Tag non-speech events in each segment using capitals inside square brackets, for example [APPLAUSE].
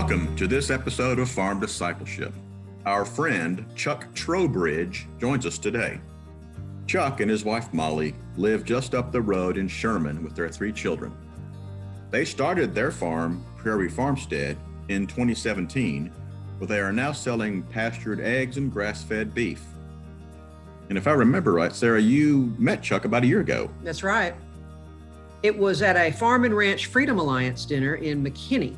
Welcome to this episode of Farm Discipleship. Our friend Chuck Trowbridge joins us today. Chuck and his wife Molly live just up the road in Sherman with their three children. They started their farm, Prairie Farmstead, in 2017, where they are now selling pastured eggs and grass fed beef. And if I remember right, Sarah, you met Chuck about a year ago. That's right. It was at a Farm and Ranch Freedom Alliance dinner in McKinney.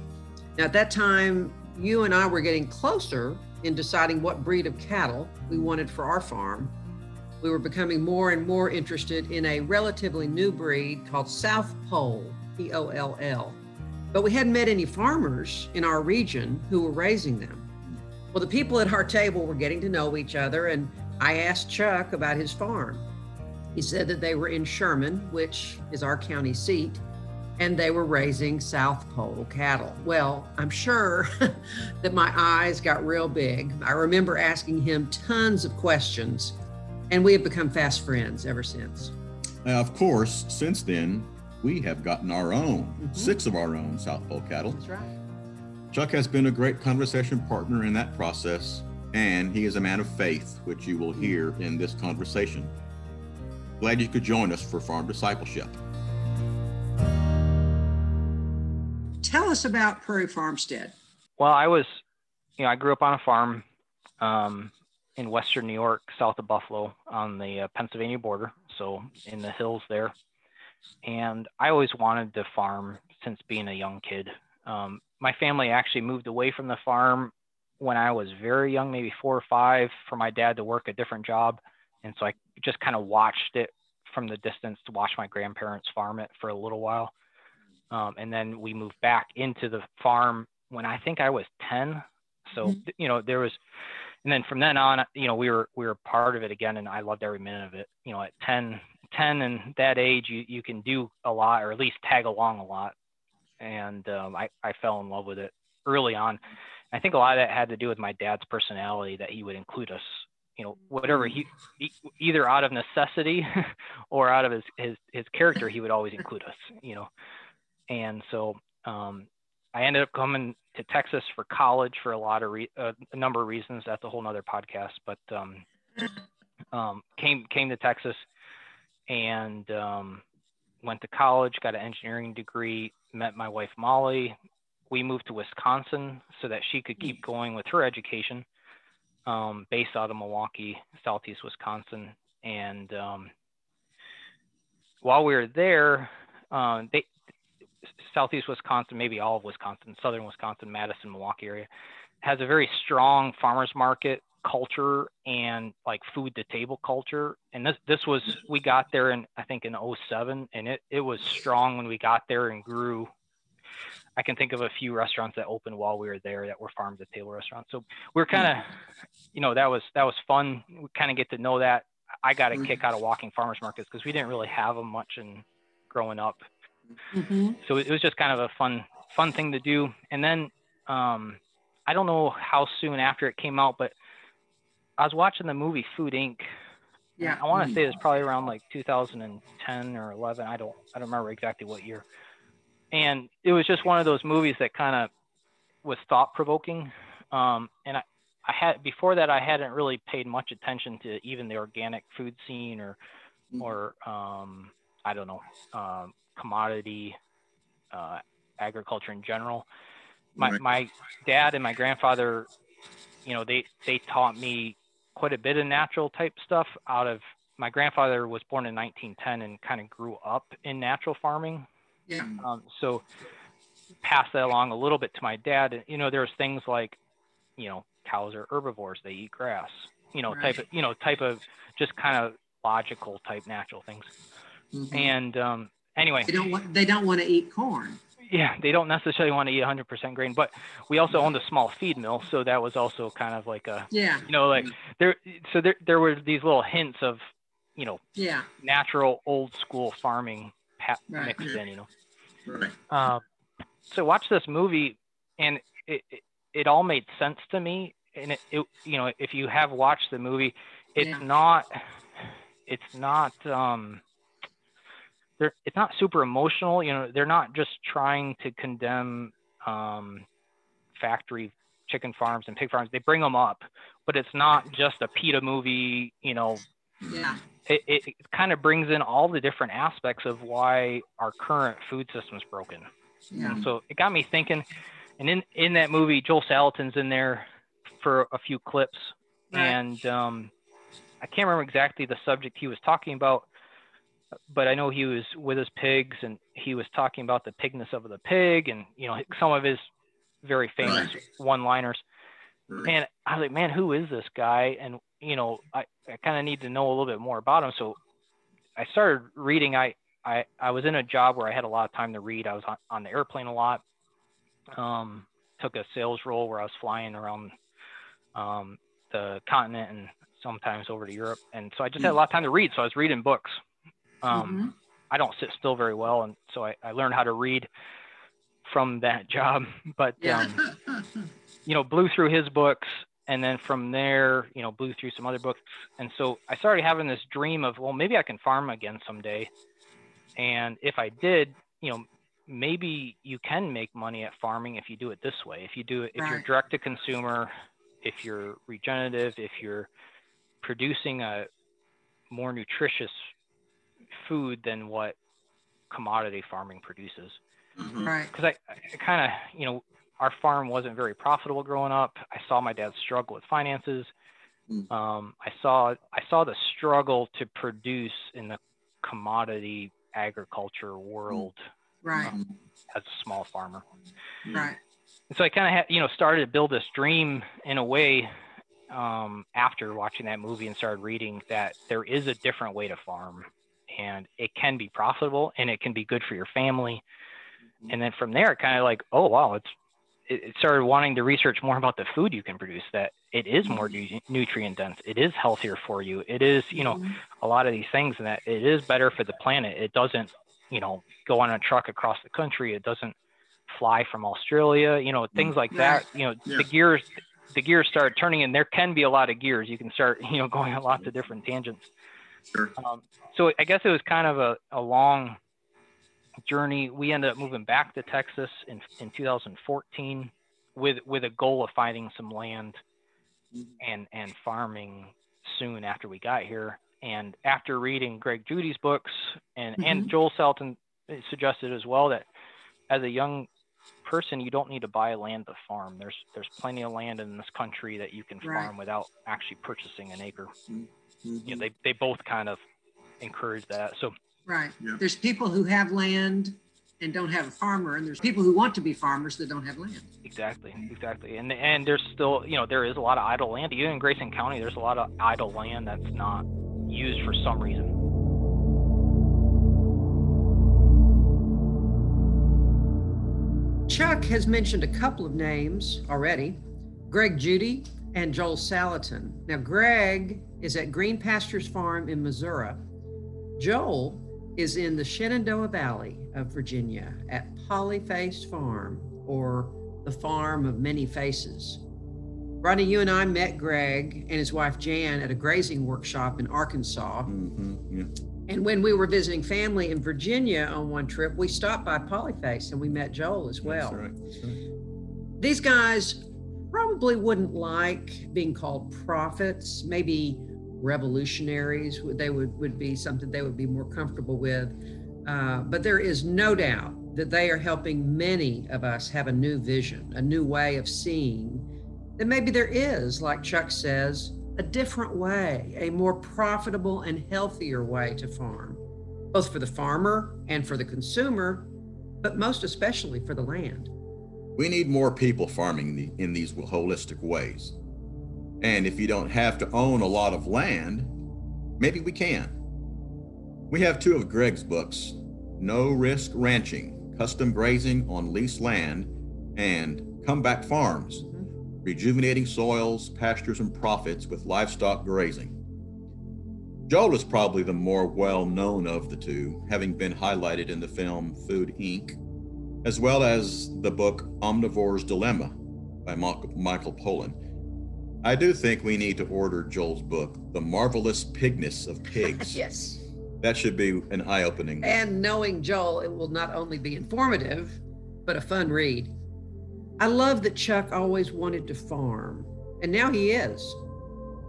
Now, at that time, you and I were getting closer in deciding what breed of cattle we wanted for our farm. We were becoming more and more interested in a relatively new breed called South Poll, P O L L. But we hadn't met any farmers in our region who were raising them. Well, the people at our table were getting to know each other, and I asked Chuck about his farm. He said that they were in Sherman, which is our county seat, and they were raising South Poll cattle. Well, I'm sure [LAUGHS] that my eyes got real big. I remember asking him tons of questions, and we have become fast friends ever since. Now, of course, since then, we have gotten our own, mm-hmm. six of our own South Poll cattle. That's right. Chuck has been a great conversation partner in that process, and he is a man of faith, which you will hear in this conversation. Glad you could join us for Farm Discipleship. Tell us about Prairie Farmstead. Well, I was, you know, I grew up on a farm um, in western New York, south of Buffalo, on the uh, Pennsylvania border, so in the hills there. And I always wanted to farm since being a young kid. Um, my family actually moved away from the farm when I was very young, maybe four or five, for my dad to work a different job. And so I just kind of watched it from the distance to watch my grandparents farm it for a little while. Um, and then we moved back into the farm when I think I was 10. So, mm-hmm. you know, there was, and then from then on, you know, we were, we were part of it again and I loved every minute of it. You know, at 10, 10 and that age, you, you can do a lot or at least tag along a lot. And um, I, I fell in love with it early on. I think a lot of that had to do with my dad's personality that he would include us you know whatever he, he, either out of necessity [LAUGHS] or out of his, his his character he would always include us you know and so um, I ended up coming to Texas for college for a lot of re- a number of reasons. That's a whole nother podcast, but um, um, came came to Texas and um, went to college, got an engineering degree, met my wife Molly. We moved to Wisconsin so that she could keep going with her education, um, based out of Milwaukee, southeast Wisconsin. And um, while we were there, uh, they southeast Wisconsin, maybe all of Wisconsin, southern Wisconsin, Madison, Milwaukee area, has a very strong farmers market culture and like food to table culture. And this this was we got there in I think in 07 and it, it was strong when we got there and grew. I can think of a few restaurants that opened while we were there that were farm to table restaurants. So we are hmm. kind of, you know, that was that was fun. We kind of get to know that. I got a hmm. kick out of walking farmers markets because we didn't really have them much in growing up. Mm-hmm. So it was just kind of a fun fun thing to do. And then um, I don't know how soon after it came out, but I was watching the movie Food Inc. Yeah. I want to say it was probably around like 2010 or 11. I don't I don't remember exactly what year. And it was just one of those movies that kind of was thought provoking. Um, and I, I had before that I hadn't really paid much attention to even the organic food scene or mm-hmm. or um, I don't know um, commodity uh, agriculture in general. My, right. my dad and my grandfather, you know, they, they taught me quite a bit of natural type stuff out of my grandfather was born in 1910 and kind of grew up in natural farming. Yeah. Um, so passed that along a little bit to my dad. You know, there's things like, you know, cows are herbivores; they eat grass. You know, right. type of you know type of just kind of logical type natural things. Mm-hmm. And um, anyway, they don't want they don't want to eat corn. Yeah, they don't necessarily want to eat 100% grain, but we also owned a small feed mill, so that was also kind of like a yeah, you know, like there. So there there were these little hints of, you know, yeah, natural old school farming right. mixed in, you know. Right. Uh, so watch this movie, and it, it, it all made sense to me. And it, it, you know, if you have watched the movie, it's yeah. not, it's not, um, they're it's not super emotional. You know, they're not just trying to condemn um, factory chicken farms and pig farms. They bring them up, but it's not just a PETA movie. You know, Yeah. it, it, it kind of brings in all the different aspects of why our current food system is broken. Yeah. So it got me thinking. And in in that movie, Joel Salatin's in there for a few clips, Right. and um, I can't remember exactly the subject he was talking about, but I know he was with his pigs, and he was talking about the pigness of the pig, and you know some of his very famous one-liners. Right. And I was like, man, who is this guy? And you know, I, I kind of need to know a little bit more about him. So I started reading. I, I I was in a job where I had a lot of time to read. I was on, on the airplane a lot. Um, took a sales role where I was flying around um, the continent and sometimes over to Europe. And so I just had a lot of time to read. So I was reading books. Um, Mhm. I don't sit still very well, and so I, I learned how to read from that job. [LAUGHS] But Yeah. um, you know, blew through his books and then from there, you know, blew through some other books. And so I started having this dream of, well, maybe I can farm again someday. And if I did, you know, maybe you can make money at farming if you do it this way. If you do it, if you're direct to consumer, if you're regenerative, if you're producing a more nutritious food than what commodity farming produces Mm-hmm. Right. because I, I kind of, you know, our farm wasn't very profitable growing up. I saw my dad struggle with finances. Mm. Um, I saw I saw the struggle to produce in the commodity agriculture world Right. um, as a small farmer. Right. And so I kind of had, you know, started to build this dream in a way um, after watching that movie and started reading that there is a different way to farm and it can be profitable and it can be good for your family. Mm-hmm. And then from there, kind of like, oh, wow, it's, it started wanting to research more about the food you can produce that it is more mm-hmm. nu- nutrient dense. It is healthier for you. It is, you know, Mhm. a lot of these things and that it is better for the planet. It doesn't, you know, go on a truck across the country. It doesn't fly from Australia, you know, things like mm-hmm. that. You know, Yeah. the gears the gears start turning and there can be a lot of gears. You can start, [LAUGHS] you know, going on lots of different tangents. Sure. Um, so I guess it was kind of a, a long journey. We ended up moving back to Texas in, in 2014 with with a goal of finding some land and and farming soon after we got here. And after reading Greg Judy's books and and Mhm. Joel Salatin suggested as well that as a young person you don't need to buy land to farm. There's there's plenty of land in this country that you can Right. farm without actually purchasing an acre. Mhm. You know, they they both kind of encourage that. So Right. Yeah. There's people who have land and don't have a farmer, and there's people who want to be farmers that don't have land. Exactly, exactly. And and there's still, you know, there is a lot of idle land. Even in Grayson County, there's a lot of idle land that's not used for some reason. Chuck has mentioned a couple of names already Greg Judy and Joel Salatin. Now, Greg is at Green Pastures Farm in Missouri. Joel is in the Shenandoah Valley of Virginia at Polyface Farm, or the Farm of Many Faces. Rodney, you and I met Greg and his wife Jan at a grazing workshop in Arkansas. Mm-hmm, yeah. And when we were visiting family in Virginia on one trip, we stopped by Polyface and we met Joel as well. That's right. That's right. These guys probably wouldn't like being called prophets, maybe revolutionaries. would- They would, would be something they would be more comfortable with. Uh, but there is no doubt that they are helping many of us have a new vision, a new way of seeing. That maybe there is, like Chuck says, a different way, a more profitable and healthier way to farm, both for the farmer and for the consumer, but most especially for the land. We need more people farming in these holistic ways. And if you don't have to own a lot of land, maybe we can. We have two of Greg's books No Risk Ranching, Custom Grazing on Leased Land, and Comeback Farms, mm-hmm. Rejuvenating Soils, Pastures, and Profits with Livestock Grazing. Joel is probably the more well known of the two, having been highlighted in the film Food Inc., as well as the book Omnivore's Dilemma by Michael Pollan. I do think we need to order Joel's book, The Marvelous Pigness of Pigs. [LAUGHS] Yes. That should be an eye opening. And knowing Joel, it will not only be informative, but a fun read. I love that Chuck always wanted to farm, and now he is.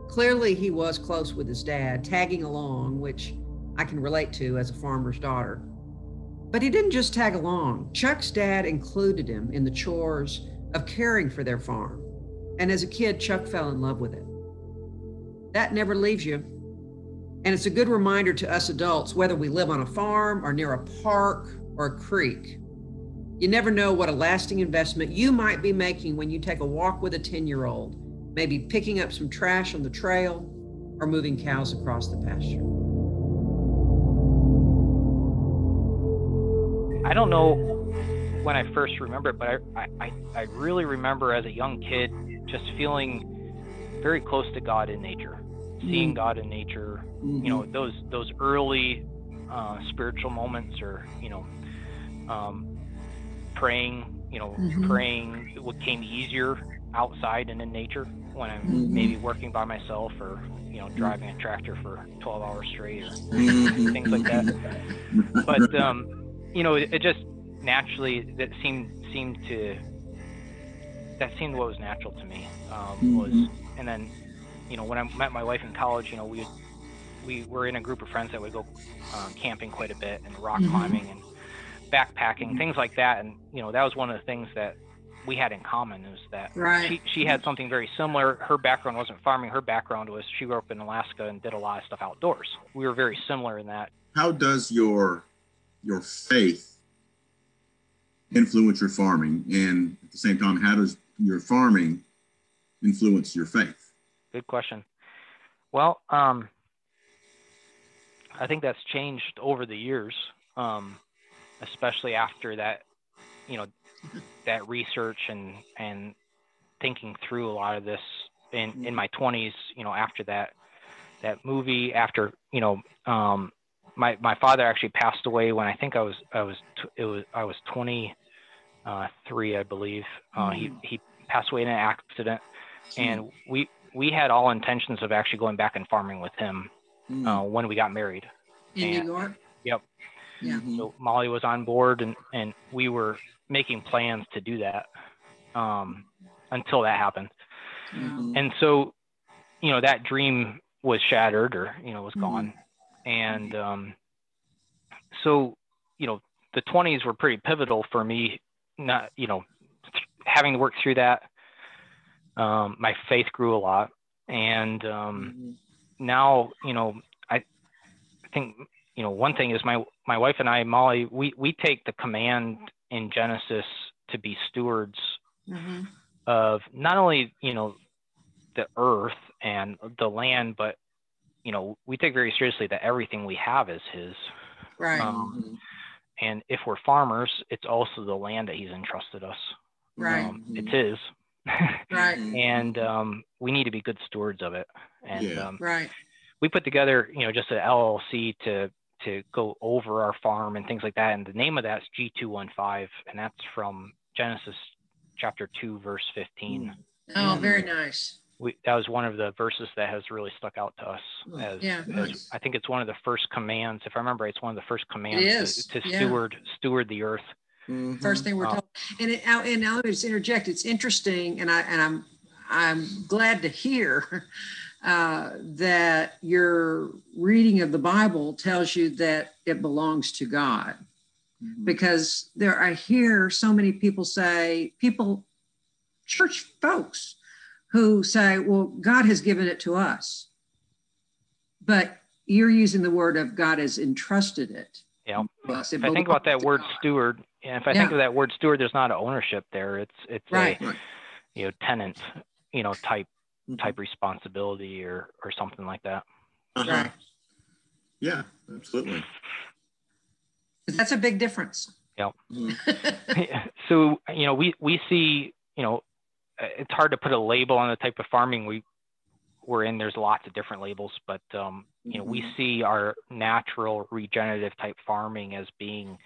Clearly, he was close with his dad, tagging along, which I can relate to as a farmer's daughter. But he didn't just tag along. Chuck's dad included him in the chores of caring for their farm. And as a kid, Chuck fell in love with it. That never leaves you. And it's a good reminder to us adults, whether we live on a farm or near a park or a creek. You never know what a lasting investment you might be making when you take a walk with a 10 year old maybe picking up some trash on the trail or moving cows across the pasture. I don't know when I first remember it, but I, I, I really remember as a young kid just feeling very close to God in nature, seeing mm-hmm. God in nature. Mm-hmm. You know, mm-hmm. those those early uh, spiritual moments, or you know, um, praying. You know, mm-hmm. praying what came easier outside and in nature when I'm mm-hmm. maybe working by myself or you know driving a tractor for 12 hours straight or mm-hmm. things like that. [LAUGHS] But um, you know, it, it, just naturally that seemed seemed to that seemed what was natural to me um, was, mm-hmm. and then you know when I met my wife in college, you know we we were in a group of friends that would go um, camping quite a bit and rock mm-hmm. climbing and backpacking things like that, and you know that was one of the things that we had in common is that right. she, she had something very similar. Her background wasn't farming. Her background was she grew up in Alaska and did a lot of stuff outdoors. We were very similar in that. How does your your faith influence your farming, and at the same time, how does your farming influence your faith? Good question. Well, um, I think that's changed over the years, um, especially after that, you know, that research and and thinking through a lot of this in in my 20s you know after that that movie after you know um my my father actually passed away when i think i was i was it was i was 23 i believe uh, he mm-hmm. he passed away in an accident and we we had all intentions of actually going back and farming with him mm. uh, when we got married in and, new york yep yeah so molly was on board and and we were making plans to do that um, until that happened. Mm-hmm. And so, you know, that dream was shattered or, you know, was mm-hmm. gone. And um, so, you know, the 20s were pretty pivotal for me, not, you know, having to work through that. Um, my faith grew a lot. And um, mm-hmm. now, you know, I think, you know, one thing is my, my wife and I, Molly, we, we take the command in Genesis to be stewards mm-hmm. of not only you know the earth and the land, but you know we take very seriously that everything we have is His. Right. Um, mm-hmm. and if we're farmers, it's also the land that He's entrusted us. Right. Um, it's His. [LAUGHS] right. and um, we need to be good stewards of it. And yeah. Um, right. We put together, you know, just an LLC to to go over our farm and things like that. And the name of that's G215, and that's from Genesis chapter 2, verse 15. Oh, very nice. We, that was one of the verses that has really stuck out to us as, yeah, as I think it's one of the first commands. If I remember, it's one of the first commands to, to yeah. steward steward the earth. Mm-hmm. First thing we're told, and it, and I'll just interject. It's interesting, and I and I'm I'm glad to hear [LAUGHS] uh, that your reading of the Bible tells you that it belongs to God. Mm-hmm. Because there, I hear so many people say, people, church folks, who say, well, God has given it to us. But you're using the word of God has entrusted it. Yeah. If I think about that word God. steward, and if I yeah. think of that word steward, there's not an ownership there. It's it's right. a you know tenant, you know type type responsibility or or something like that. Uh-huh. Right. Yeah, absolutely. That's a big difference. Yeah. Mm-hmm. [LAUGHS] so you know, we we see you know, it's hard to put a label on the type of farming we we're in. There's lots of different labels, but um, you know, mm-hmm. we see our natural regenerative type farming as being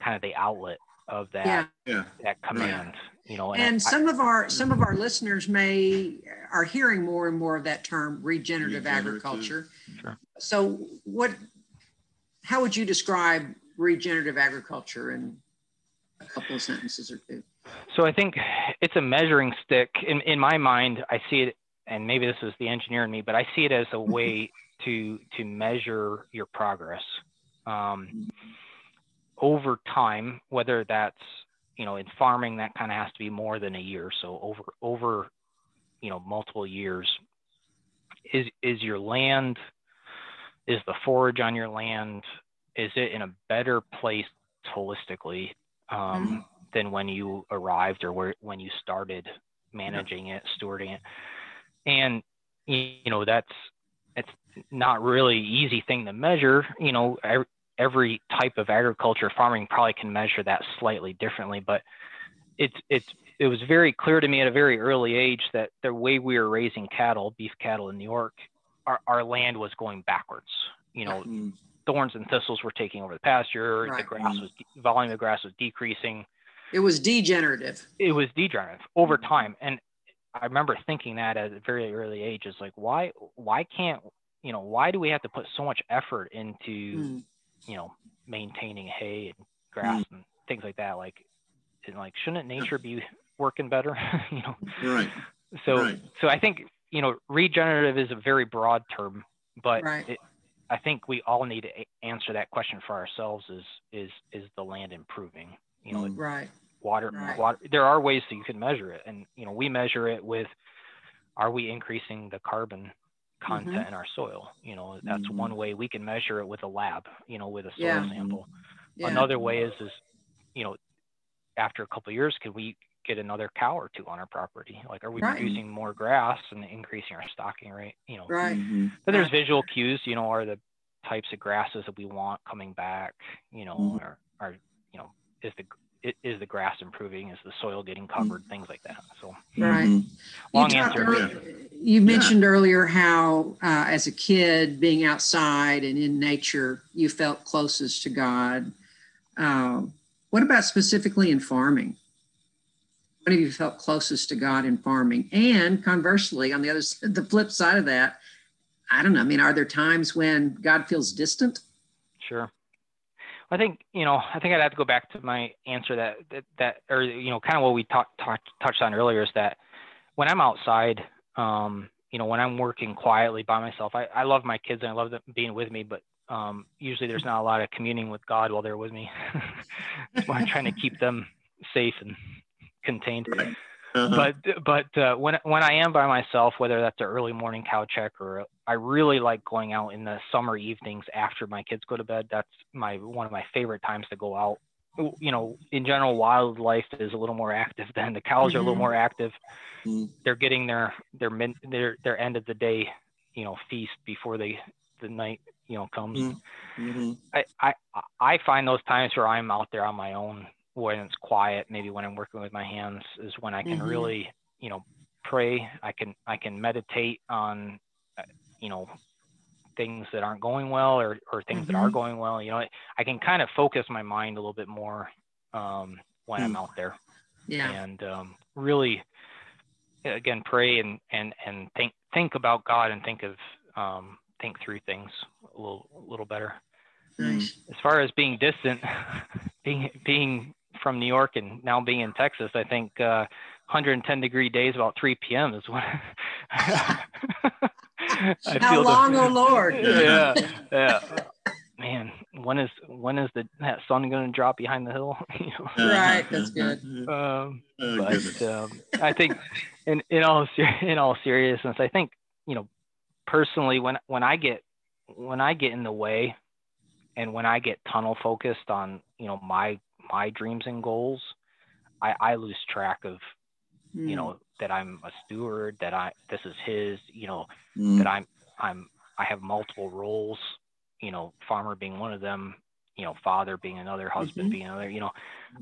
kind of the outlet of that yeah. that command you know and, and some of our some of our listeners may are hearing more and more of that term regenerative, regenerative. agriculture sure. so what how would you describe regenerative agriculture in a couple of sentences or two So I think it's a measuring stick. In in my mind, I see it, and maybe this is the engineer in me, but I see it as a way to to measure your progress um, over time. Whether that's you know in farming, that kind of has to be more than a year. So over over you know multiple years. Is is your land? Is the forage on your land? Is it in a better place holistically? Um, mm-hmm than when you arrived or where, when you started managing it, stewarding it. And, you know, that's, it's not really easy thing to measure, you know, every type of agriculture farming probably can measure that slightly differently, but it's, it's, it was very clear to me at a very early age that the way we were raising cattle, beef cattle in New York, our, our land was going backwards. You know, mm. thorns and thistles were taking over the pasture. Right. The grass was volume of grass was decreasing. It was degenerative. It was degenerative over mm-hmm. time. And I remember thinking that at a very early age is like, why, why can't, you know, why do we have to put so much effort into, mm. you know, maintaining hay and grass mm. and things like that? Like, and like, shouldn't nature be working better? [LAUGHS] you know? Right. So, right. so I think, you know, regenerative is a very broad term, but right. it, I think we all need to answer that question for ourselves is, is, is the land improving? You know right water right. water there are ways that you can measure it and you know we measure it with are we increasing the carbon content mm-hmm. in our soil you know that's mm-hmm. one way we can measure it with a lab you know with a soil yeah. sample yeah. another way is is you know after a couple years could we get another cow or two on our property like are we right. producing more grass and increasing our stocking rate you know right mm-hmm. then there's visual cues you know are the types of grasses that we want coming back you know mm-hmm. are, are you know is the is the grass improving? Is the soil getting mm. covered? Things like that. So right. Mm-hmm. Long you answer. Earlier, you mentioned yeah. earlier how, uh, as a kid, being outside and in nature, you felt closest to God. Uh, what about specifically in farming? When have you felt closest to God in farming? And conversely, on the other [LAUGHS] the flip side of that, I don't know. I mean, are there times when God feels distant? Sure. I think you know I think I'd have to go back to my answer that that, that or you know kind of what we talked talk, touched on earlier is that when I'm outside, um, you know when I'm working quietly by myself, I, I love my kids and I love them being with me, but um, usually there's not a lot of communing with God while they're with me. [LAUGHS] I'm trying to keep them safe and contained. Right. Uh-huh. But but uh, when when I am by myself, whether that's an early morning cow check or I really like going out in the summer evenings after my kids go to bed. That's my one of my favorite times to go out. You know, in general, wildlife is a little more active [LAUGHS] than the cows mm-hmm. are a little mm-hmm. more active. Mm-hmm. They're getting their their min, their their end of the day, you know, feast before they the night you know comes. Mm-hmm. I, I I find those times where I'm out there on my own when it's quiet, maybe when I'm working with my hands, is when I can mm-hmm. really, you know, pray. I can I can meditate on, uh, you know, things that aren't going well or or things mm-hmm. that are mm-hmm. going well. You know, I can kind of focus my mind a little bit more um, when mm. I'm out there. Yeah. And um, really, again, pray and and and think think about God and think of um, think through things a little a little better. Nice. As far as being distant, [LAUGHS] being being from New York and now being in Texas, I think uh, 110 degree days about 3 p.m. is when. [LAUGHS] How long, the, oh Lord? [LAUGHS] Yeah, yeah. Man, when is when is the that sun going to drop behind the hill? [LAUGHS] you know? Right, that's good. Um, oh, but um, I think, in in all in all seriousness, I think you know, personally, when when I get when I get in the way, and when I get tunnel focused on you know my my dreams and goals, I, I lose track of, mm. you know, hmm. that I'm a steward, that I this is his, you know, mm. that I'm I'm I have multiple roles, you know, farmer being one of them, you know, father being another, husband mm-hmm. being another, you know,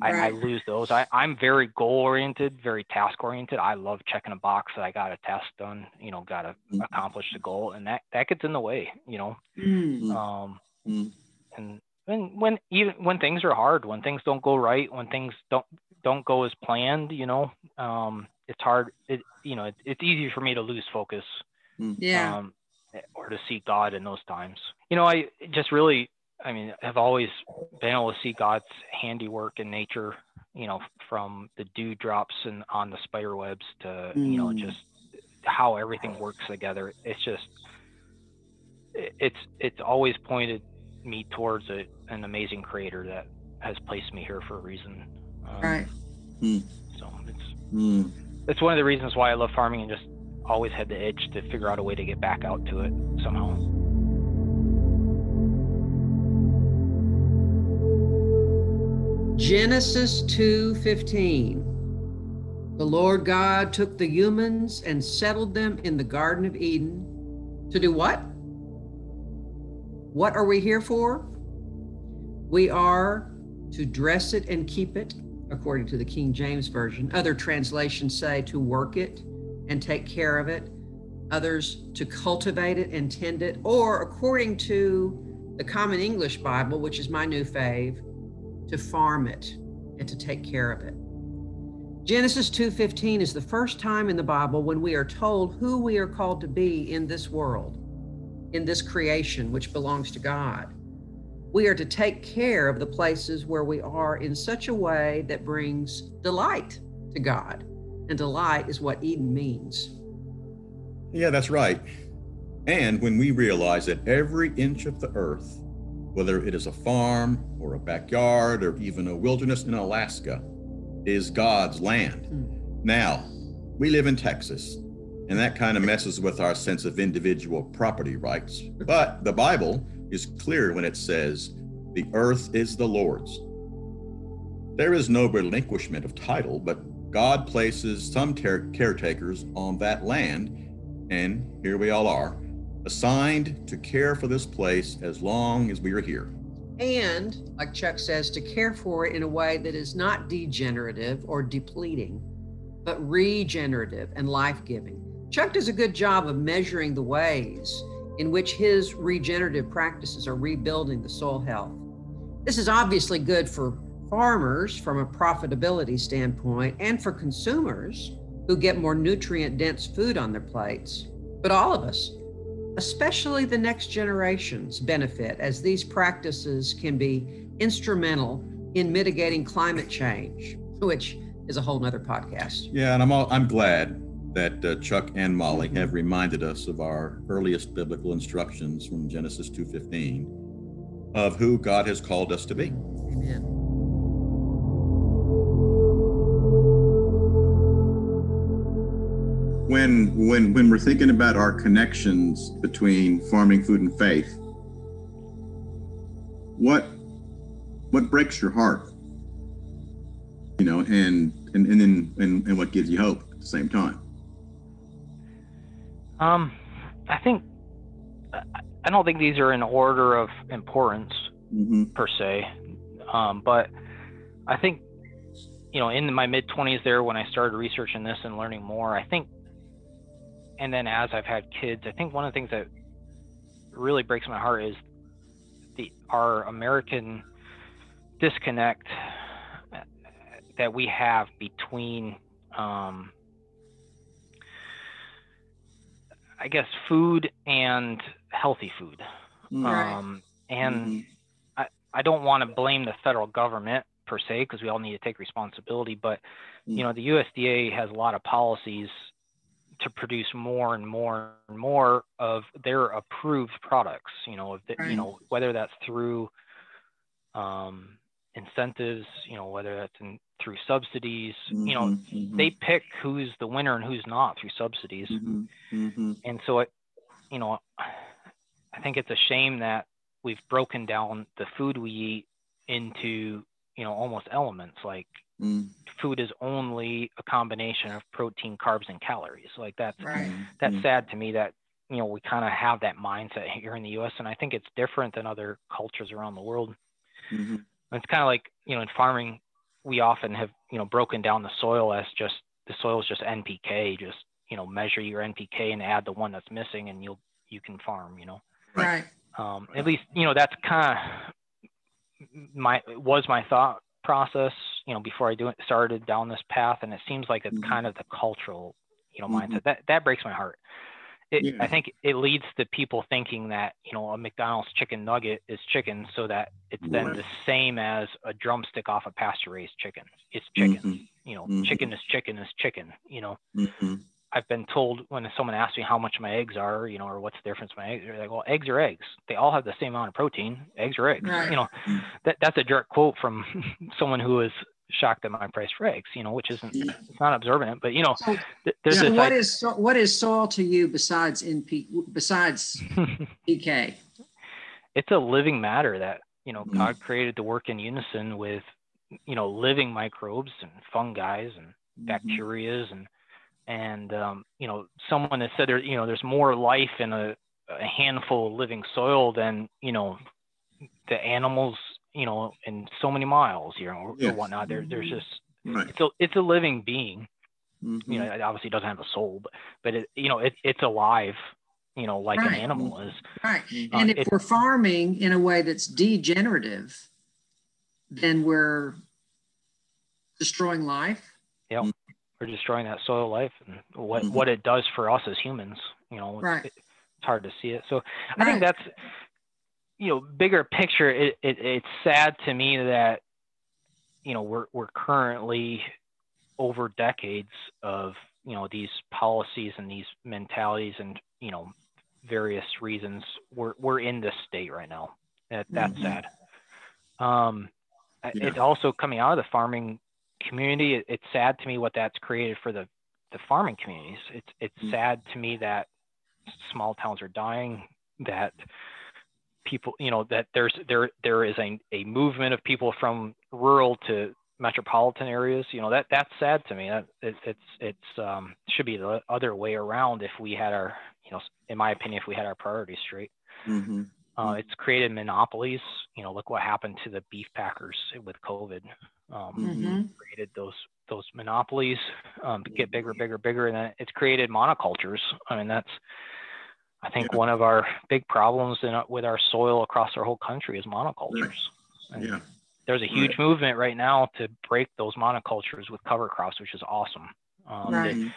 right. I, I, lose those. I, I'm very goal oriented, very task oriented. I love checking a box that I got a task done, you know, got to mm-hmm. accomplish the goal and that, that gets in the way, you know? Mm. Um, mm. and when when even when things are hard, when things don't go right, when things don't don't go as planned, you know, um, it's hard. It you know, it, it's easy for me to lose focus. Hmm. Yeah. Um, or to seek God in those times. You know, I just really I mean, have always been able to see God's handiwork in nature, you know, from the dewdrops and on the spider webs to, mm. you know, mm. just how everything works together. It's just, it's, it's always pointed me towards a, an amazing creator that has placed me here for a reason. Um, right. Mm. So it's, mm. it's one of the reasons why I love farming and just always had the itch to figure out a way to get back out to it somehow. Genesis 2:15 The Lord God took the humans and settled them in the garden of Eden to do what? What are we here for? We are to dress it and keep it, according to the King James Version. Other translations say to work it and take care of it, others to cultivate it and tend it, or according to the Common English Bible, which is my new fave, to farm it and to take care of it. Genesis 2:15 is the first time in the Bible when we are told who we are called to be in this world, in this creation which belongs to God. We are to take care of the places where we are in such a way that brings delight to God and delight is what Eden means. Yeah, that's right. And when we realize that every inch of the earth, whether it is a farm or a backyard or even a wilderness in Alaska, is God's land. Mm. Now, we live in Texas, and that kind of messes with our sense of individual property rights. But the Bible is clear when it says, the earth is the Lord's. There is no relinquishment of title, but God places some ter- caretakers on that land, and here we all are, assigned to care for this place as long as we are here. And, like Chuck says, to care for it in a way that is not degenerative or depleting, but regenerative and life giving. Chuck does a good job of measuring the ways in which his regenerative practices are rebuilding the soil health. This is obviously good for farmers from a profitability standpoint and for consumers who get more nutrient dense food on their plates. But all of us, especially the next generations, benefit as these practices can be instrumental in mitigating climate change, which is a whole nother podcast. Yeah, and I'm all, I'm glad that uh, Chuck and Molly have reminded us of our earliest biblical instructions from Genesis 2:15 of who God has called us to be. Amen. when when when we're thinking about our connections between farming food and faith what what breaks your heart you know and and and then and, and what gives you hope at the same time um i think i don't think these are in order of importance mm-hmm. per se um but i think you know in my mid 20s there when i started researching this and learning more i think and then as I've had kids, I think one of the things that really breaks my heart is the our American disconnect that we have between um, I guess food and healthy food. Right. Um, and mm-hmm. I, I don't want to blame the federal government per se because we all need to take responsibility, but mm-hmm. you know the USDA has a lot of policies to produce more and more and more of their approved products you know the, right. you know whether that's through um, incentives you know whether that's in, through subsidies mm-hmm, you know mm-hmm. they pick who's the winner and who's not through subsidies mm-hmm, mm-hmm, and so it you know i think it's a shame that we've broken down the food we eat into you know almost elements like Mm. Food is only a combination of protein, carbs, and calories. Like that's right. that's mm. sad to me that you know we kind of have that mindset here in the U.S. and I think it's different than other cultures around the world. Mm-hmm. It's kind of like you know in farming we often have you know broken down the soil as just the soil is just NPK. Just you know measure your NPK and add the one that's missing, and you'll you can farm. You know. Right. Um, at least you know that's kind of my was my thought process, you know, before I do it, started down this path, and it seems like it's mm-hmm. kind of the cultural, you know, mm-hmm. mindset that that breaks my heart. It, Yeah. I think it leads to people thinking that you know a McDonald's chicken nugget is chicken, so that it's then Right. the same as a drumstick off a pasture raised chicken. It's chicken. Mhm, You know, Mhm. chicken is chicken is chicken. You know, mhm. I've been told when someone asks me how much my eggs are, you know, or what's the difference my eggs, they're like, well, eggs are eggs. They all have the same amount of protein. Eggs are eggs. Right. You know, Mm. that that's a direct quote from [LAUGHS] someone who was shocked at my price for eggs. You know, which isn't Yeah. it's not observant, but you know, So, th- there's so this what is so- what is soil to you besides NP besides [LAUGHS] PK? it's a living matter that you know Mm. God created to work in unison with you know living microbes and fungi and Mm-hmm. bacterias and and um, you know someone has said there you know there's more life in a, a handful of living soil than you know the animals you know in so many miles you know or, Yes. or whatnot there there's just Right. it's a it's a living being Mhm. you know it obviously doesn't have a soul but but it you know it, it's alive you know like an animal is Right. Mhm. And Uh, if it- we're farming in a way that's degenerative, then we're destroying life. Yeah. We're destroying that soil life and what Mhm. what it does for us as humans you know Right. it, it's hard to see it so i think that's you know bigger picture it, it it's sad to me that you know we're we're currently over decades of you know these policies and these mentalities and you know various reasons we're we're in this state right now that, that's Mhm. sad um Yeah. it's also coming out of the farming community it, it's sad to me what that's created for the the farming communities it's it's Mm. sad to me that small towns are dying that people you know that there's there there is a, a movement of people from rural to metropolitan areas you know that that's sad to me that it, it's it's um should be the other way around if we had our you know in my opinion if we had our priorities straight Mhm. uh, Mm. it's created monopolies you know look what happened to the beef packers with covid um, Mhm. Mhm. created those those monopolies um, get bigger, bigger, bigger, and then it's created monocultures. I mean, that's I think Yeah. one of our big problems in, with our soil across our whole country is monocultures. And Yeah. There's a huge movement right now to break those monocultures with cover crops, which is awesome. Um, Right. the,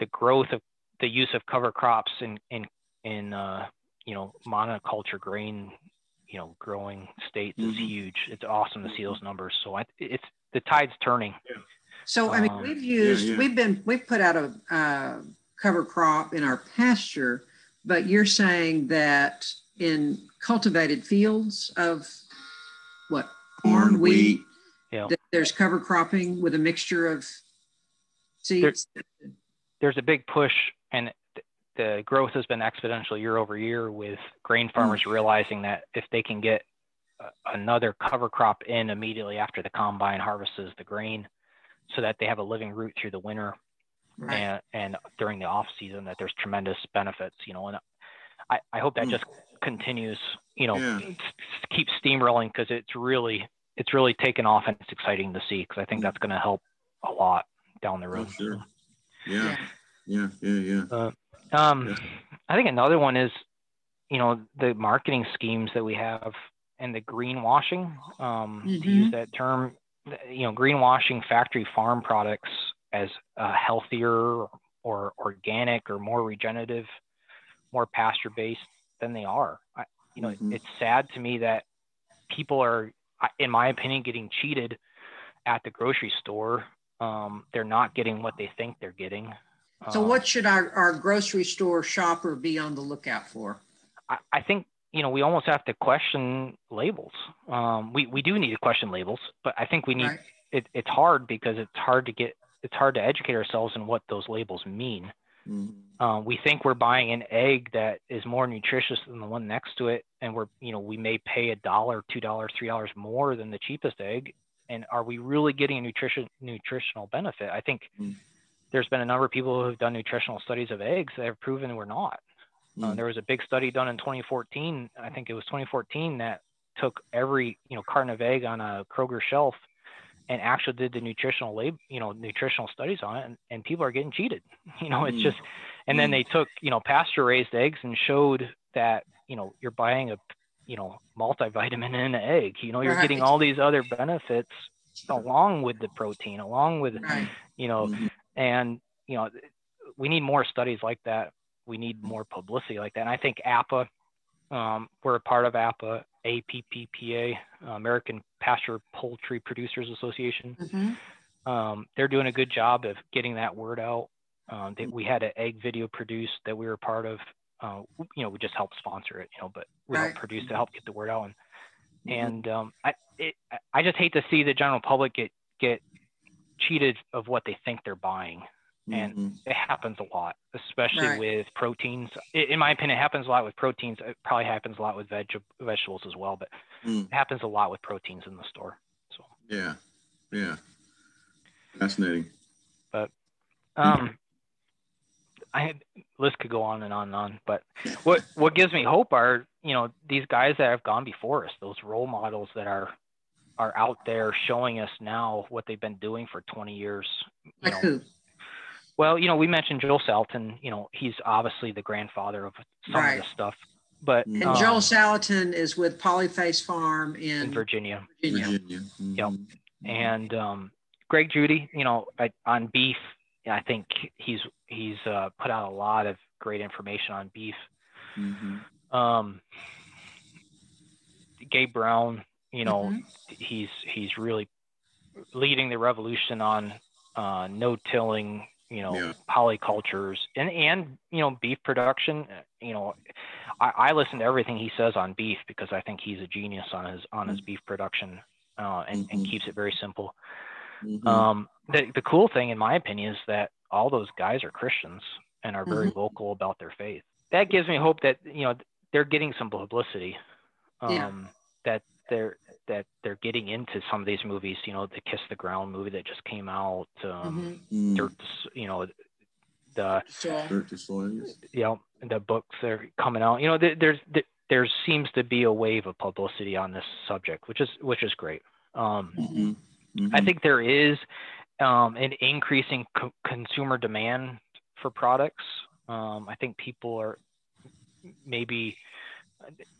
the growth of the use of cover crops in in in uh, you know monoculture grain you know growing states is Mhm. huge. It's awesome to see those numbers. So I, it's the tide's turning. Yeah. So I mean, Um, we've used, yeah. we've been, we've put out a uh, cover crop in our pasture, but you're saying that in cultivated fields of what corn, wheat, Yeah. that there's cover cropping with a mixture of seeds. there's a big push and the growth has been exponential year over year with grain mm. farmers realizing that if they can get another cover crop in immediately after the combine harvests the grain so that they have a living root through the winter Right. and, and during the off season that there's tremendous benefits you know and i, I hope that Mm. just continues you know Yeah. s- s- keep steamrolling because it's really it's really taken off and it's exciting to see because i think Mm. that's going to help a lot down the Oh, road sure. Yeah. Yeah. Yeah. Yeah. Um, Yeah. I think another one is, you know, the marketing schemes that we have and the greenwashing. Um, To Mhm. use that term, you know, greenwashing factory farm products as uh, healthier or organic or more regenerative, more pasture based than they are. I, you know, Mhm. it's sad to me that people are, in my opinion, getting cheated at the grocery store. Um, they're not getting what they think they're getting. So Um, what should our, our grocery store shopper be on the lookout for? I, I think you know we almost have to question labels. Um, we we do need to question labels, but I think we need Right. it, it's hard because it's hard to get it's hard to educate ourselves in what those labels mean. Mhm. Um, we think we're buying an egg that is more nutritious than the one next to it, and we're you know we may pay a dollar, two dollars, three dollars more than the cheapest egg. And are we really getting a nutrition nutritional benefit? I think Mm. there's been a number of people who have done nutritional studies of eggs that have proven we're not. Uh, Mm. there was a big study done in 2014. I think it was 2014 that took every you know carton of egg on a Kroger shelf and actually did the nutritional lab, you know, nutritional studies on it, and, and people are getting cheated. [LAUGHS] You know, it's Mm. just, and then Mm. they took you know pasture raised eggs and showed that you know you're buying a you know multivitamin in an egg. You know, you're getting all these other benefits along with the protein, along with Right. you know, Mhm. and you know we need more studies like that we need more publicity like that. And I think APPA, um, we're a part of APPA, APPPA, American Pasture Poultry Producers Association. Mhm. Um, they're doing a good job of getting that word out. Um, they, we had an egg video produced that we were part of. Uh, you know, we just helped sponsor it, you know, but we Right. helped produce to help get the word out. And, Mhm. and um, I, it, I just hate to see the general public get get cheated of what they think they're buying. And- Mhm. It happens a lot, especially Right. with proteins. I- In my opinion, it happens a lot with proteins. It probably happens a lot with veg- vegetables as well, but Mm. it happens a lot with proteins in the store. So, yeah, yeah, fascinating. But um, I had list could go on and on and on, but what what gives me hope are you know these guys that have gone before us, those role models that are are out there showing us now what they've been doing for 20 years. You Like know, who? Well, you know, we mentioned Joel Salatin. You know, he's obviously the grandfather of some Right. of this stuff. But And And um, Joel Salatin is with Polyface Farm in, in Virginia, Virginia. Virginia. Yep. Mhm. and um, Greg Judy, you know, I, on beef, I think he's he's uh, put out a lot of great information on beef. Mm-hmm. Um, Gabe Brown, you know, Mhm. he's he's really leading the revolution on uh, no tilling, you know, Yeah. polycultures and and you know beef production. You know, I, I listen to everything he says on beef because I think he's a genius on his on his beef production uh, and, and Mhm. keeps it very simple. Mhm. Um, the the cool thing, in my opinion, is that all those guys are Christians and are very Mhm. vocal about their faith. That gives me hope that you know they're getting some publicity. Um, Yeah. That they're that they're getting into some of these movies. You know, the Kiss the Ground movie that just came out. Um, Mhm. Mm. Dirt, you know, the So, Dirt to soil. you know the books that are coming out. You know, there, there's there, there seems to be a wave of publicity on this subject, which is which is great. Um, Mhm. I Mhm. think there is um, an increasing co- consumer demand for products. Um, I think people are maybe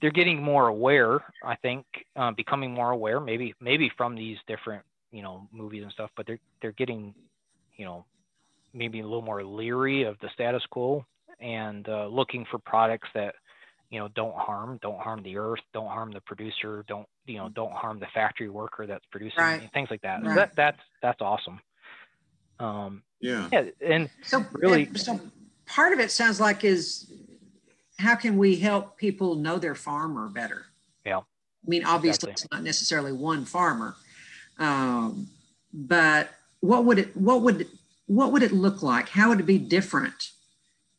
they're getting more aware. I think uh, becoming more aware, maybe maybe from these different you know movies and stuff, but they're they're getting you know maybe a little more leery of the status quo and uh, looking for products that you know don't harm don't harm the earth don't harm the producer don't you know don't harm the factory worker that's producing Right. things like that Right. that that's that's awesome um Yeah. yeah and so Really- and so part of it sounds like is how can we help people know their farmer better? Yeah. I mean, obviously, Exactly. it's not necessarily one farmer, um, but what would it what would what would it look like? How would it be different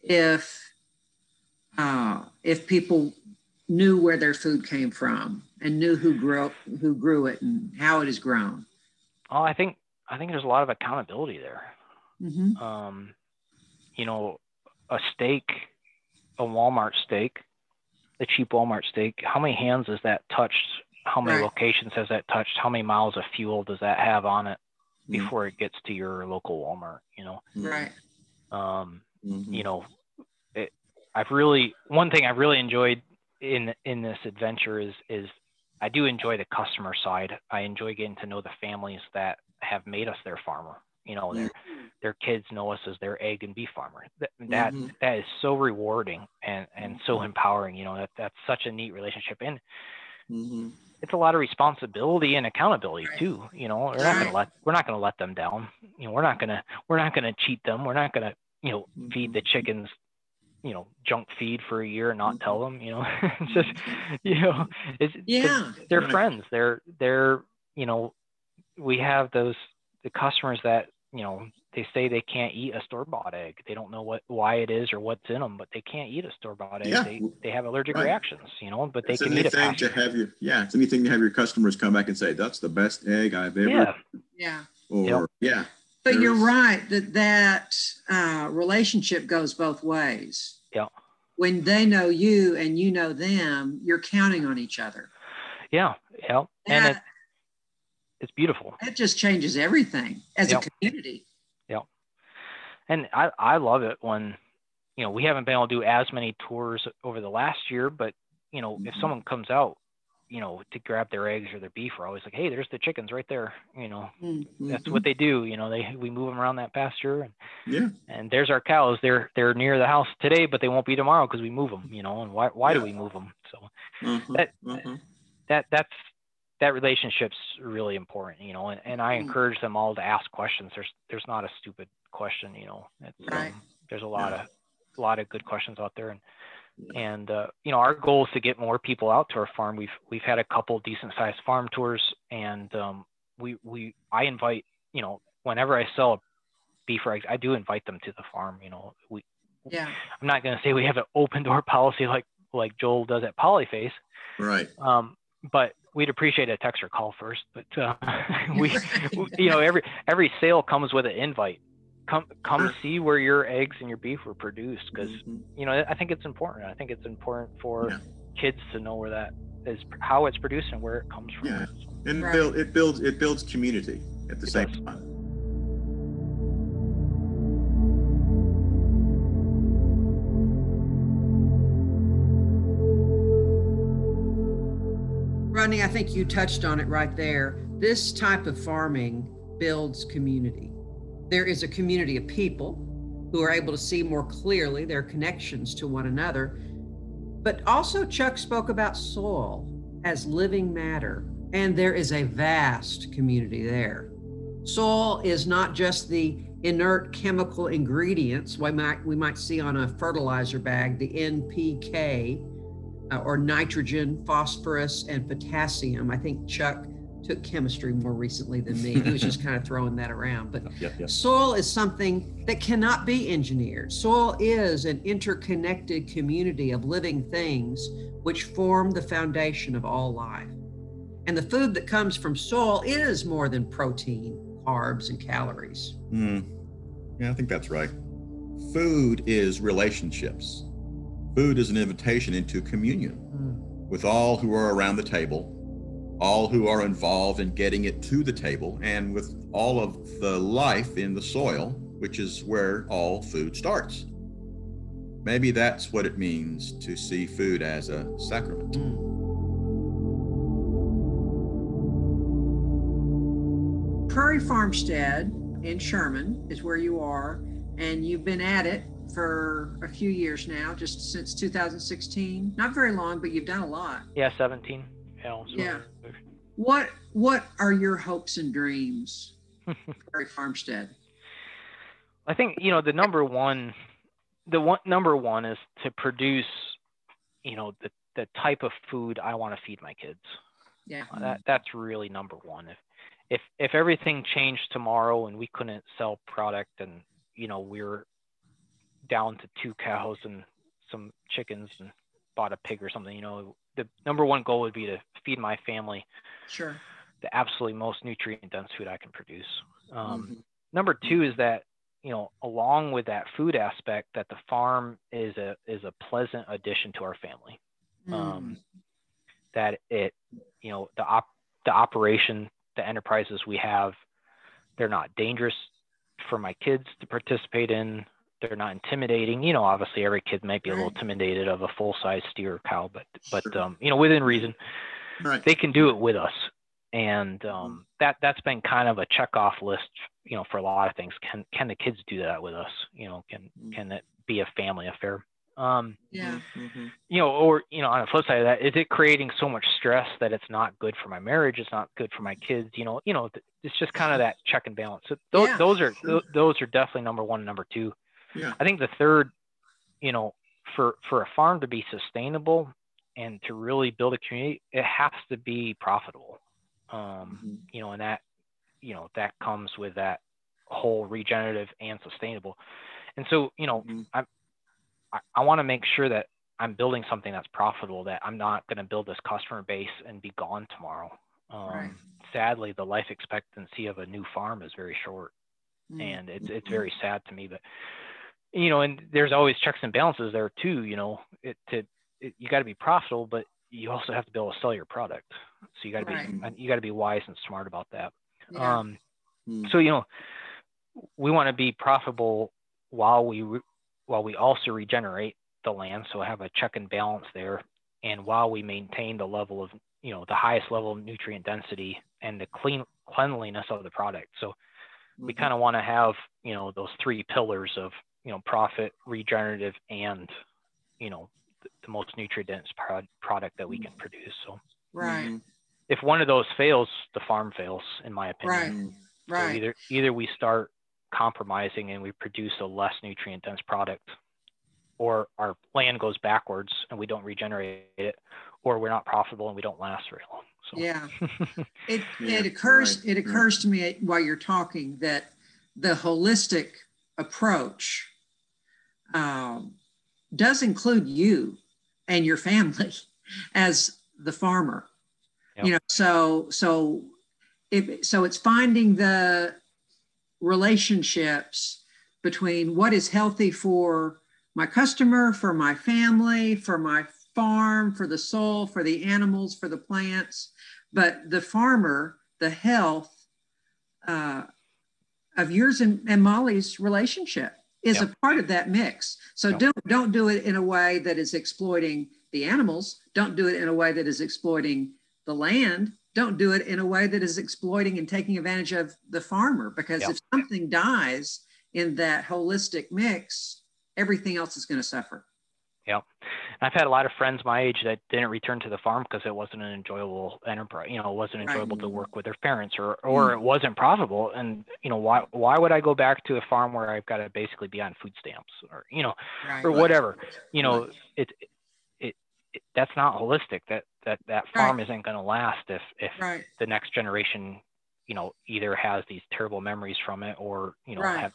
if uh, if people knew where their food came from and knew who grew who grew it and how it is grown? oh i think i think there's a lot of accountability there Mhm. um you know a steak a walmart steak the cheap walmart steak how many hands has that touched how many Right. locations has that touched how many miles of fuel does that have on it Mhm. before it gets to your local walmart you know Right. um Mhm. you know it, i've really one thing i've really enjoyed in in this adventure is is i do enjoy the customer side i enjoy getting to know the families that have made us their farmer you know their [LAUGHS] their kids know us as their egg and beef farmer that that, Mhm. that is so rewarding and and so empowering you know that that's such a neat relationship and Mhm. it's a lot of responsibility and accountability Right. too. You know, we're not gonna let we're not gonna let them down. You know, we're not gonna we're not gonna cheat them. We're not gonna you know feed the chickens you know junk feed for a year and not tell them. You know, [LAUGHS] it's just you know it's Yeah. they're friends. They're they're you know we have those the customers that you know they say they can't eat a store bought egg. They don't know what why it is or what's in them, but they can't eat a store bought egg. Yeah. They they have allergic Right. reactions. You know, but they It's a can neat eat a thing pasture. to have your yeah. It's anything to have your customers come back and say that's the best egg I've ever. Yeah. Yeah. Or Yep. yeah. But you're right that that uh, relationship goes both ways. Yeah. When they know you and you know them, you're counting on each other. Yeah, yeah, and it, That, it's beautiful. It just changes everything as Yep. a community. Yeah. And I, I love it when, you know, we haven't been able to do as many tours over the last year, but you know, if Mhm. someone comes out you know, to grab their eggs or their beef, we're always like, hey, there's the chickens right there. You know, Mm-hmm. that's what they do. You know, they we move them around that pasture, and Yeah. and there's our cows. They're they're near the house today, but they won't be tomorrow because we move them. You know, and why why do we move them? So Mhm, That- mhm. that that's that relationship's really important. You know, and, and I Mm. encourage them all to ask questions. There's there's not a stupid question. You know, it's, Right. um, there's a lot of a lot of good questions out there, and and uh, you know our goal is to get more people out to our farm. We've we've had a couple decent sized farm tours, and um, we we I invite you know whenever I sell beef or eggs, I do invite them to the farm. You know, we Yeah. I'm not going to say we have an open door [LAUGHS] policy like like Joel does at Polyface, Right. um, but we'd appreciate a text or call first. But uh, [LAUGHS] we, you know, every every sale comes with an invite. Come come Sure. see where your eggs and your beef were produced because Mhm. you know I think it's important. I think it's important for Yeah. kids to know where that is, how it's produced and where it comes from. Yeah. And Right. build, it builds it builds community at the It same does. time. Rodney, I think you touched on it right there. This type of farming builds community. There is a community of people who are able to see more clearly their connections to one another. But also, Chuck spoke about soil as living matter, and there is a vast community there. Soil is not just the inert chemical ingredients we might, we might see on a fertilizer bag, the NPK, uh, or nitrogen, phosphorus, and potassium. I think Chuck took chemistry more recently than me. He was just kind of [LAUGHS] throwing that around. But Yep, yep. soil is something that cannot be engineered. Soil is an interconnected community of living things which form the foundation of all life. And the food that comes from soil is more than protein, carbs, and calories. Hmm. Yeah, I think that's right. Food is relationships. Food is an invitation into communion hmm. with all who are around the table, all who are involved in getting it to the table, and with all of the life in the soil, which is where all food starts. Maybe that's what it means to see food as a sacrament. Hmm. Prairie Farmstead in Sherman is where you are, and you've been at it for a few years now, just since 2016. Not very long, but you've done a lot. yeah, 17. You know, so Yeah. What What are your hopes and dreams, [LAUGHS] for Farmstead? I think you know the number one, the one number one is to produce, you know, the the type of food I want to feed my kids. Yeah. Uh, That that's really number one. If if if everything changed tomorrow and we couldn't sell product and you know we are down to two cows and some chickens and bought a pig or something, you know, the number one goal would be to feed my family Sure. the absolutely most nutrient dense food I can produce. Um, Mhm. number two is that you know along with that food aspect that the farm is a is a pleasant addition to our family um, that it you know the op the operation the enterprises we have they're not dangerous for my kids to participate in they're not intimidating. You know obviously every kid might be a little intimidated of a full size steer or cow but but Sure. um, you know within reason. Right. they can do it with us. And um, that that's been kind of a check off list you know for a lot of things. Can can the kids do that with us? You know can can it be a family affair? Um, yeah. Mhm. you know or you know on the flip side of that is it creating so much stress that it's not good for my marriage it's not good for my kids? You know you know it's just kind of that check and balance. So those, Yeah, those are th- those are definitely number one and number two Yeah. I think the third, you know, for for a farm to be sustainable and to really build a community, it has to be profitable. Um, Mhm. you know, and that, you know, that comes with that whole regenerative and sustainable. And so, you know, Mhm. I'm, I, I want to make sure that I'm building something that's profitable. That I'm not going to build this customer base and be gone tomorrow. Um, Right. Sadly, the life expectancy of a new farm is very short Mm. and it's it's very sad to me but you know and there's always checks and balances there too you know it to it, you got to be profitable but you also have to be able to sell your product so you got to Right. be you got to be wise and smart about that Yeah. um Mm. so you know we want to be profitable while we re- while we also regenerate the land so have a check and balance there and while we maintain the level of you know the highest level of nutrient density and the clean cleanliness of the product. So we Mm-hmm. kind of want to have you know those three pillars of you know profit, regenerative, and you know the, the most nutrient dense pro- product that we can produce. So Right. Mhm. if one of those fails, the farm fails, in my opinion. Right. Mhm. So Right. either either we start compromising and we produce a less nutrient dense product, or our land goes backwards and we don't regenerate it, or we're not profitable and we don't last very long. So Yeah. [LAUGHS] It, Yeah, it occurs right, it occurs to me while you're talking that the holistic approach um, does include you and your family [LAUGHS] as the farmer. Yep. You know, so so if so, it's finding the relationships between what is healthy for my customer, for my family, for my farm, for the soul, for the animals, for the plants, but the farmer, the health uh, of yours and, and Molly's relationship is Yep. a part of that mix. So Yep. don't don't do it in a way that is exploiting the animals. Don't do it in a way that is exploiting the land. Don't do it in a way that is exploiting and taking advantage of the farmer. Because Yep. if something dies in that holistic mix, everything else is going to suffer. I've had a lot of friends my age that didn't return to the farm because it wasn't an enjoyable enterprise. You know, it wasn't Right. enjoyable to work with their parents, or or mm-hmm. it wasn't profitable. And you know, why why would I go back to a farm where I've got to basically be on food stamps, or you know, Right. or whatever? You know, Right. it, it it that's not holistic. That that that farm isn't going to last if if Right. the next generation, you know, either has these terrible memories from it or you know Right. have.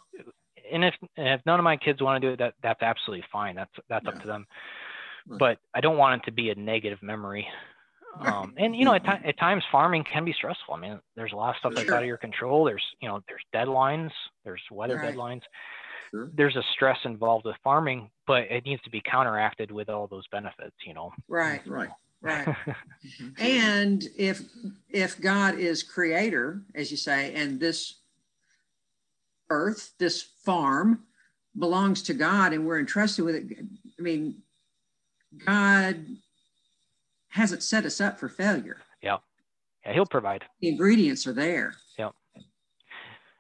And if and if none of my kids want to do it, that that's absolutely fine. That's that's Yeah. up to them Right. but I don't want it to be a negative memory. Right. Um, and you know, at, ti- at times farming can be stressful. I mean, there's a lot of stuff that's Sure. out of your control. There's, you know, there's deadlines, there's weather Right. deadlines. Sure. There's a stress involved with farming, but it needs to be counteracted with all those benefits, you know. Right. Right. Right. [LAUGHS] And if if God is creator, as you say, and this earth, this farm belongs to God and we're entrusted with it, I mean, God hasn't set us up for failure. yeah, he'll provide. The ingredients are there. Yeah,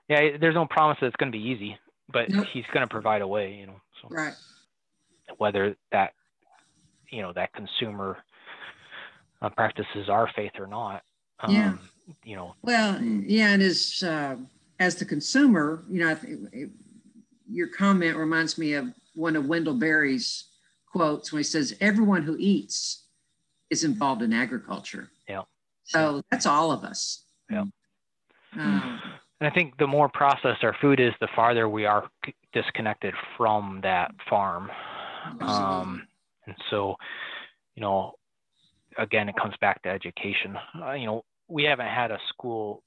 Yeah, there's no promise that it's going to be easy, but Nope. he's going to provide a way, you know. So Right. whether that, you know, that consumer uh, practices our faith or not, um, Yeah. you know, Well, yeah, and as uh, as the consumer, you know, it- your comment reminds me of one of Wendell Berry's quotes when he says, "Everyone who eats is involved in agriculture." Yeah. So that's all of us. Yeah. Um, And I think the more processed our food is, the farther we are disconnected from that farm. Um, and so, you know, again, it comes back to education. Uh, you know, we haven't had a school,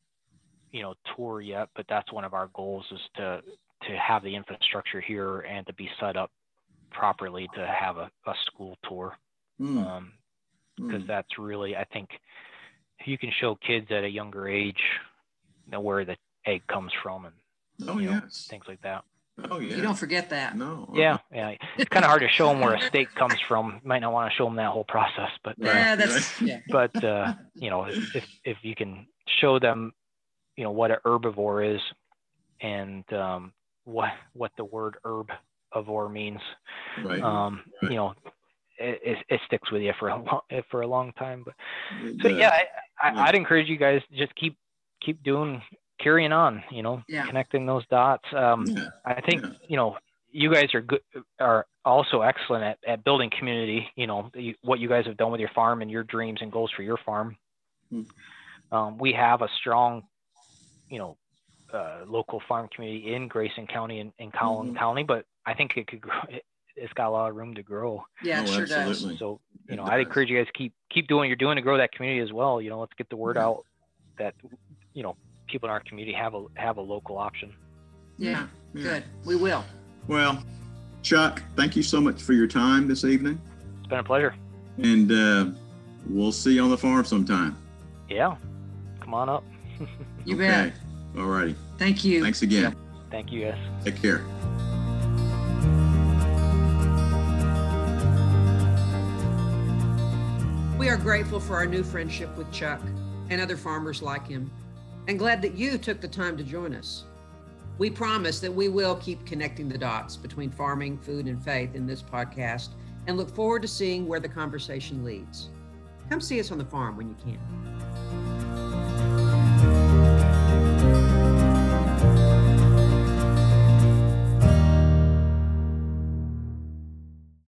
you know, tour yet, but that's one of our goals is to to have the infrastructure here and to be set up properly to have a, a school tour. Mm. Um, because Mm. that's really I think you can show kids at a younger age you know, where the egg comes from and Oh you know, things like that. Oh yeah. You don't forget that. No. Yeah, yeah. It's kind of hard to show them where a steak comes from. You might not want to show them that whole process, but uh, Yeah, that's yeah. [LAUGHS] but uh, you know if if you can show them you know what a herbivore is and um, what what the word herb herbivore means, Right. um, Right. you know. It, it, it sticks with you for a long, [LAUGHS] for a long time, but so does. yeah, I, I, Yeah. I'd encourage you guys just keep keep doing carrying on. You know, Yeah. connecting those dots. Um, Yeah. I think Yeah. you know you guys are good are also excellent at, at building community. You know you, what you guys have done with your farm and your dreams and goals for your farm. Hmm. Um, we have a strong, you know, uh, local farm community in Grayson County and, and Collin Mhm. County, but I think it could grow. [LAUGHS] It, it's got a lot of room to grow. Yeah, Oh, it sure does. So, you It know, I'd encourage you guys to keep keep doing what you're doing to grow that community as well. You know, let's get the word Yeah. out that you know people in our community have a have a local option. Yeah, Yeah. good. We will. Well, Chuck, thank you so much for your time this evening, It's been a pleasure. and uh, we'll see you on the farm sometime. Yeah, come on up. [LAUGHS] You okay. bet. All righty. Thank you. Thanks again. Thank you guys. Take care. We are grateful for our new friendship with Chuck and other farmers like him, and glad that you took the time to join us. We promise that we will keep connecting the dots between farming, food, and faith in this podcast and look forward to seeing where the conversation leads. Come see us on the farm when you can.